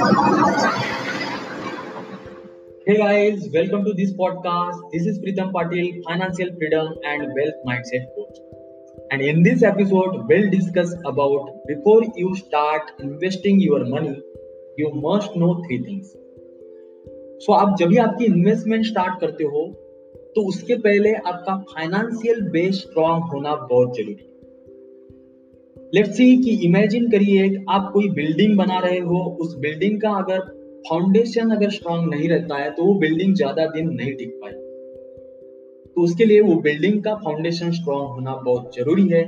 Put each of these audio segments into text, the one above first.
Hey guys, welcome to this podcast. This is Pritam Patil, financial freedom and wealth mindset coach. And in this episode, we'll discuss about before you start investing your money, you must know three things. So आप जब भी आपकी investment start करते हो तो उसके पहले आपका फाइनेंशियल बेस स्ट्रांग होना बहुत ज़रूरी है लेट्स सी कि इमेजिन करिए आप कोई बिल्डिंग बना रहे हो, उस बिल्डिंग का अगर फाउंडेशन अगर स्ट्रांग नहीं रहता है तो वो बिल्डिंग ज़्यादा दिन नहीं टिक पाए। तो उसके लिए वो बिल्डिंग का फाउंडेशन स्ट्रांग होना बहुत ज़रूरी है।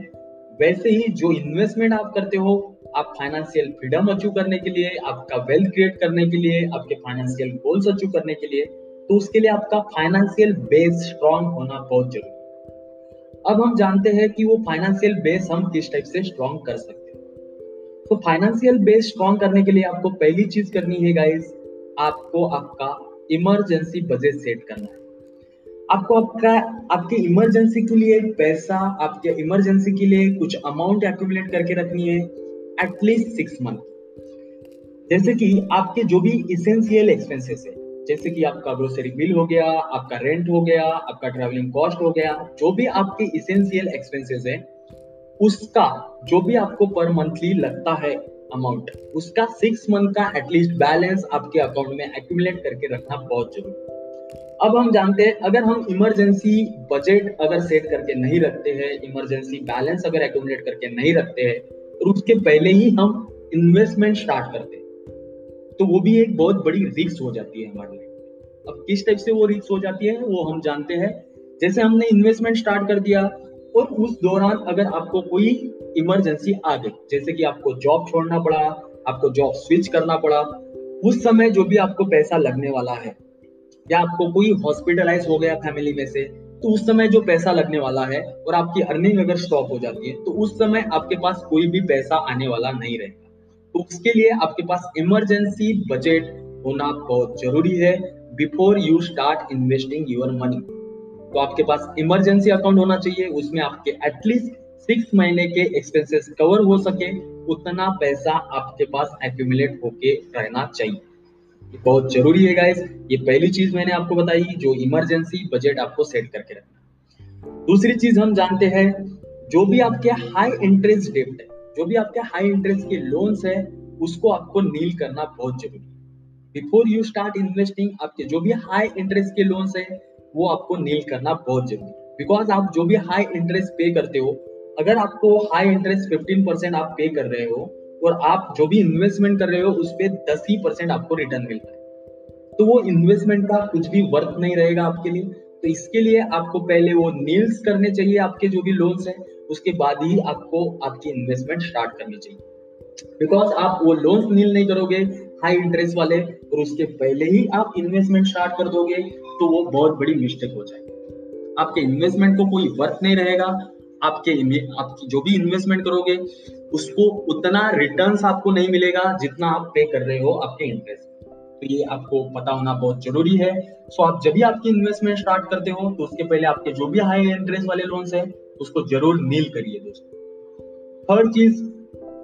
वैसे ही जो इन्वेस्टमेंट आप करते हो, आप फाइनेंशियल फ्रीडम अचीव करने के लिए, आपका वेल्थ क्रिएट करने के लिए, आपके फाइनेंशियल गोल्स अचीव करने के लिए तो उसके लिए आपका फाइनेंशियल बेस स्ट्रांग होना बहुत ज़रूरी है। अब हम जानते हैं कि वो फाइनेंशियल बेस हम किस टाइप से स्ट्रॉन्ग कर सकते हैं। तो फाइनेंशियल बेस स्ट्रॉन्ग करने के लिए आपको पहली चीज़ करनी है गाइस आपको आपका इमरजेंसी बजट सेट करना है। आपको आपका, आपके इमरजेंसी के लिए पैसा, आपके इमरजेंसी के लिए कुछ अमाउंट एक्यूमुलेट करके रखनी है एटलीस्ट सिक्स मंथ जैसे कि आपके जो भी इसेंशियल एक्सपेंसेस है जैसे कि आपका ग्रोसरी बिल हो गया, आपका रेंट हो गया, आपका ट्रेवलिंग कॉस्ट हो गया, जो भी आपके इसेंशियल एक्सपेंसेस है, उसका, जो भी आपको पर मंथली लगता है अमाउंट उसका सिक्स मंथ का एटलीस्ट बैलेंस आपके अकाउंट में एक्यूमुलेट करके रखना बहुत ज़रूरी है। अब हम जानते हैं, अगर हम इमरजेंसी बजट अगर सेट करके नहीं रखते हैं इमरजेंसी बैलेंस अगर एक्यूमुलेट करके नहीं रखते हैं, और उसके पहले ही हम इन्वेस्टमेंट स्टार्ट करते हैं। तो वो भी एक बहुत बड़ी रिक्स हो जाती है हमारे लिए। अब किस टाइप से वो रिक्स हो जाती है, वो हम जानते हैं। जैसे हमने इन्वेस्टमेंट स्टार्ट कर दिया, और उस दौरान अगर आपको कोई इमरजेंसी आ गई, जैसे कि आपको जॉब छोड़ना पड़ा, आपको जॉब स्विच करना पड़ा, उस समय जो भी आपको पैसा लगने वाला है, या आपको कोई हॉस्पिटलाइज हो गया फैमिली में से तो उस समय जो पैसा लगने वाला है, और आपकी अर्निंग अगर स्टॉप हो जाती है तो उस समय आपके पास कोई भी पैसा आने वाला नहीं रहेगा तो उसके लिए आपके पास इमरजेंसी बजट होना बहुत ज़रूरी है before you start investing your money तो आपके पास इमरजेंसी अकाउंट होना चाहिए, उसमें आपके एटलीस्ट सिक्स महीने के एक्सपेंसेस कवर हो सके, उतना पैसा आपके पास एक्यूमुलेट होके रहना चाहिए। बहुत ज़रूरी है गाइस ये पहली चीज़ मैंने आपको बताई जो इमरजेंसी बजट आपको सेट करके रखना दूसरी चीज़ हम जानते हैं, जो भी आपके हाई इंटरेस्ट डेट है जो भी आपके हाई इंटरेस्ट के लोन्स है, उसको आपको नील करना बहुत ज़रूरी है। बिफोर यू स्टार्ट इन्वेस्टिंग आपके जो भी हाई इंटरेस्ट के लोन्स है, वो आपको नील करना बहुत ज़रूरी है। बिकॉज़ आप जो भी हाई इंटरेस्ट पे करते हो, अगर आपको हाई इंटरेस्ट फिफ्टीन परसेंट आप पे कर रहे हो, और आप जो भी इन्वेस्टमेंट कर रहे हो, उस पर दस ही परसेंट आपको रिटर्न मिलता है। तो वो इन्वेस्टमेंट का कुछ भी वर्थ नहीं रहेगा आपके लिए। तो इसके लिए आपको पहले वो नील्स करने चाहिए आपके जो भी लोन्स हैं, उसके बाद ही आपको आपकी इन्वेस्टमेंट स्टार्ट करनी चाहिए। बिकॉज़ आप वो लोन नील नहीं करोगे हाई इंटरेस्ट वाले, और उसके पहले ही आप इन्वेस्टमेंट स्टार्ट कर दोगे तो वो बहुत बड़ी मिस्टेक हो जाएगी। आपके इन्वेस्टमेंट को कोई वर्थ नहीं रहेगा, आपके आपकी जो भी इन्वेस्टमेंट करोगे, उसको उतना रिटर्न्स आपको नहीं मिलेगा जितना आप पे कर रहे हो आपके इंटरेस्ट तो ये आपको पता होना बहुत ज़रूरी है। सो आप जब भी आपकी इन्वेस्टमेंट स्टार्ट करते हो तो उसके पहले आपके जो भी हाई इंटरेस्ट वाले लोन्स है, उसको ज़रूर नील करिए दोस्तों। थर्ड चीज़,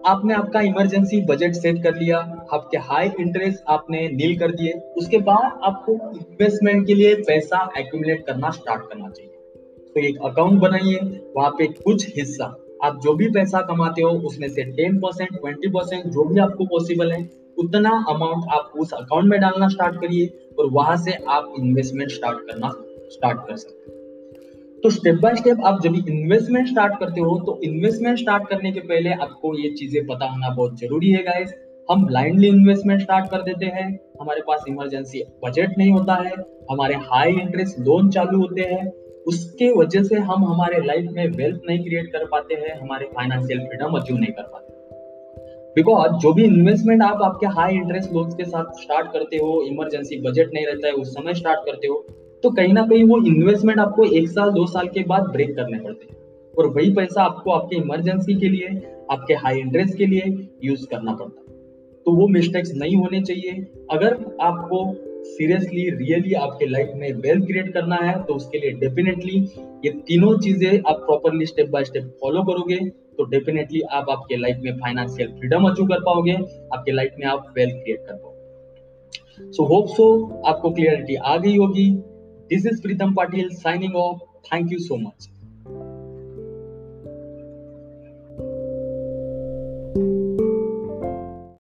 आपने आपका इमरजेंसी बजट सेट कर लिया, आपके हाई इंटरेस्ट आपने नील कर दिए। उसके बाद आपको इन्वेस्टमेंट के लिए पैसा एक्यूमुलेट करना स्टार्ट करना चाहिए। तो एक अकाउंट बनाइए, वहाँ पे कुछ हिस्सा। आप जो भी पैसा कमाते हो, उसमें से टेन परसेंट ट्वेंटी परसेंट जो भी आपको पॉसिबल है उतना अमाउंट आप उस अकाउंट में डालना स्टार्ट करिए और वहाँ से आप इन्वेस्टमेंट स्टार्ट करना स्टार्ट कर सकते हैं। तो स्टेप बाय स्टेप आप जब इन्वेस्टमेंट स्टार्ट करते हो तो इन्वेस्टमेंट स्टार्ट करने के पहले आपको ये चीज़ें पता होना बहुत ज़रूरी है गाइस हम ब्लाइंडली इन्वेस्टमेंट स्टार्ट कर देते हैं। हमारे पास इमरजेंसी बजट नहीं होता है। हमारे हाई इंटरेस्ट लोन चालू होते हैं। उसके वजह से हम हमारे लाइफ में वेल्थ नहीं क्रिएट कर पाते हैं। हमारे फाइनेंशियल फ्रीडम अचीव नहीं कर पाते। बिकॉज़ जो भी इन्वेस्टमेंट आप आपके हाई इंटरेस्ट लोन्स के साथ स्टार्ट करते हो इमरजेंसी बजट नहीं रहता है, उस समय स्टार्ट करते हो तो कहीं ना कहीं वो इन्वेस्टमेंट आपको एक साल, दो साल के बाद ब्रेक करने पड़ते हैं। और वही पैसा आपको आपके इमरजेंसी के लिए, आपके हाई इंटरेस्ट के लिए यूज़ करना पड़ता है। तो वो मिस्टेक्स नहीं होने चाहिए। अगर आपको सीरियसली रियली आपके लाइफ में वेल्थ क्रिएट करना है तो उसके लिए डेफिनेटली ये तीनों चीज़ें आप properly step by step follow करोगे तो डेफिनेटली आप आपके लाइफ में फाइनेंशियल फ्रीडम अचीव कर पाओगे, आपके लाइफ में आप वेल्थ क्रिएट कर पाओगे। सो होप सो आपको क्लियरिटी आ गई होगी। This is Pritam Patil signing off thank you so much